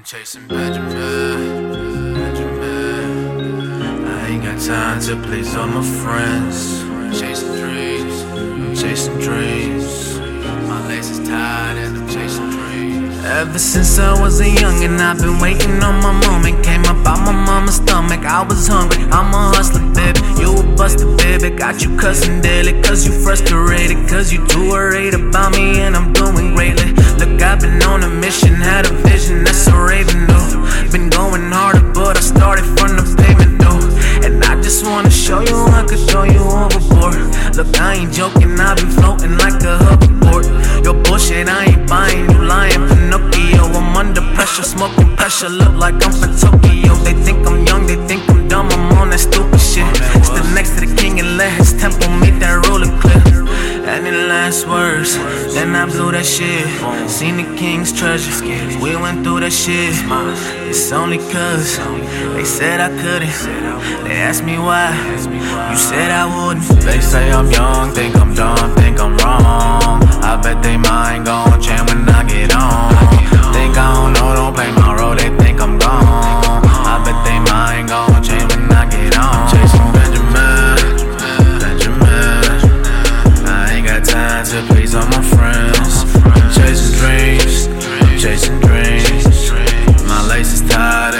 I'm chasing Benjamin. I ain't got time to please all my friends. I'm chasing dreams, I'm chasing dreams. My lace is tied and I'm chasing dreams. Ever since I was a youngin', I've been waiting on my moment. Came up out my mama's stomach, I was hungry. I'm a hustler, baby. You a buster, baby. Got you cussing daily, cause you frustrated. Cause you too worried about me, and I'm Look, I ain't joking, I be floating like a hoverboard. Your bullshit, I ain't buying, you lying, Pinocchio. I'm under pressure, smoking pressure, look like I'm from Tokyo. They think I'm Then I blew that shit. Seen the king's treasure. We went through that shit. It's only cause they said I couldn't. They asked me why. You said I wouldn't. They say I'm young, think I'm dumb, think I'm wrong. I bet they mind friends. I'm chasing dreams, I'm chasing dreams. My lace is tied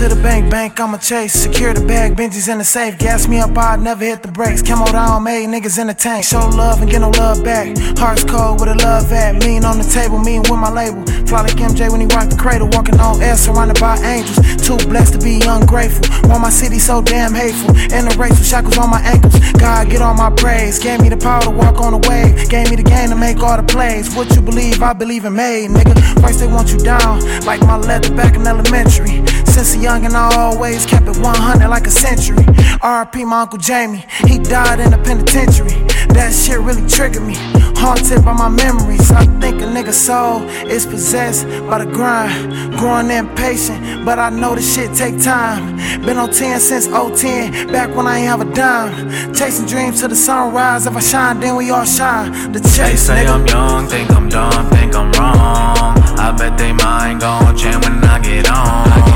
to the bank, bank, I'ma chase. Secure the bag, Benji's in the safe. Gas me up, I'd never hit the brakes. Camo down, made niggas in the tank. Show love and get no love back. Hearts cold with a love at. Mean on the table, mean with my label. Fly like MJ when he rocked the cradle. Walking on air, surrounded by angels. Too blessed to be ungrateful. Why my city so damn hateful. In the race with shackles on my ankles. God, get all my praise. Gave me the power to walk on the wave. Gave me the game to make all the plays. What you believe, I believe in made, nigga. First they want you down, like my leather back in elementary. Since a young and I always kept it 100 like a century. RP my Uncle Jamie, he died in the penitentiary. That shit really triggered me. Haunted by my memories. I think a nigga's soul is possessed by the grind. Growing impatient, but I know this shit take time. Been on 10 since 010, back when I ain't have a dime. Chasing dreams to the sunrise. If I shine, then we all shine. The They chase, say nigga. I'm young, think I'm dumb, think I'm wrong. I bet they mind gon' change when I get on. Think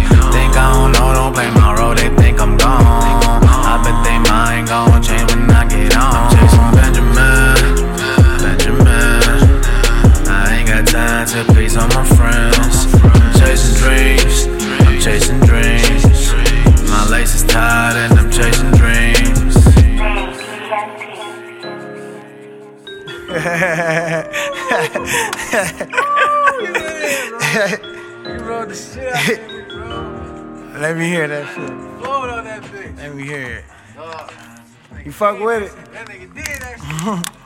friends. I'm chasing dreams, I'm chasing dreams. My lace is tied and I'm chasing dreams. You rolled the shit out of me, bro. Let me hear that shit. Fold on that bitch. Let me hear it. You fuck with it?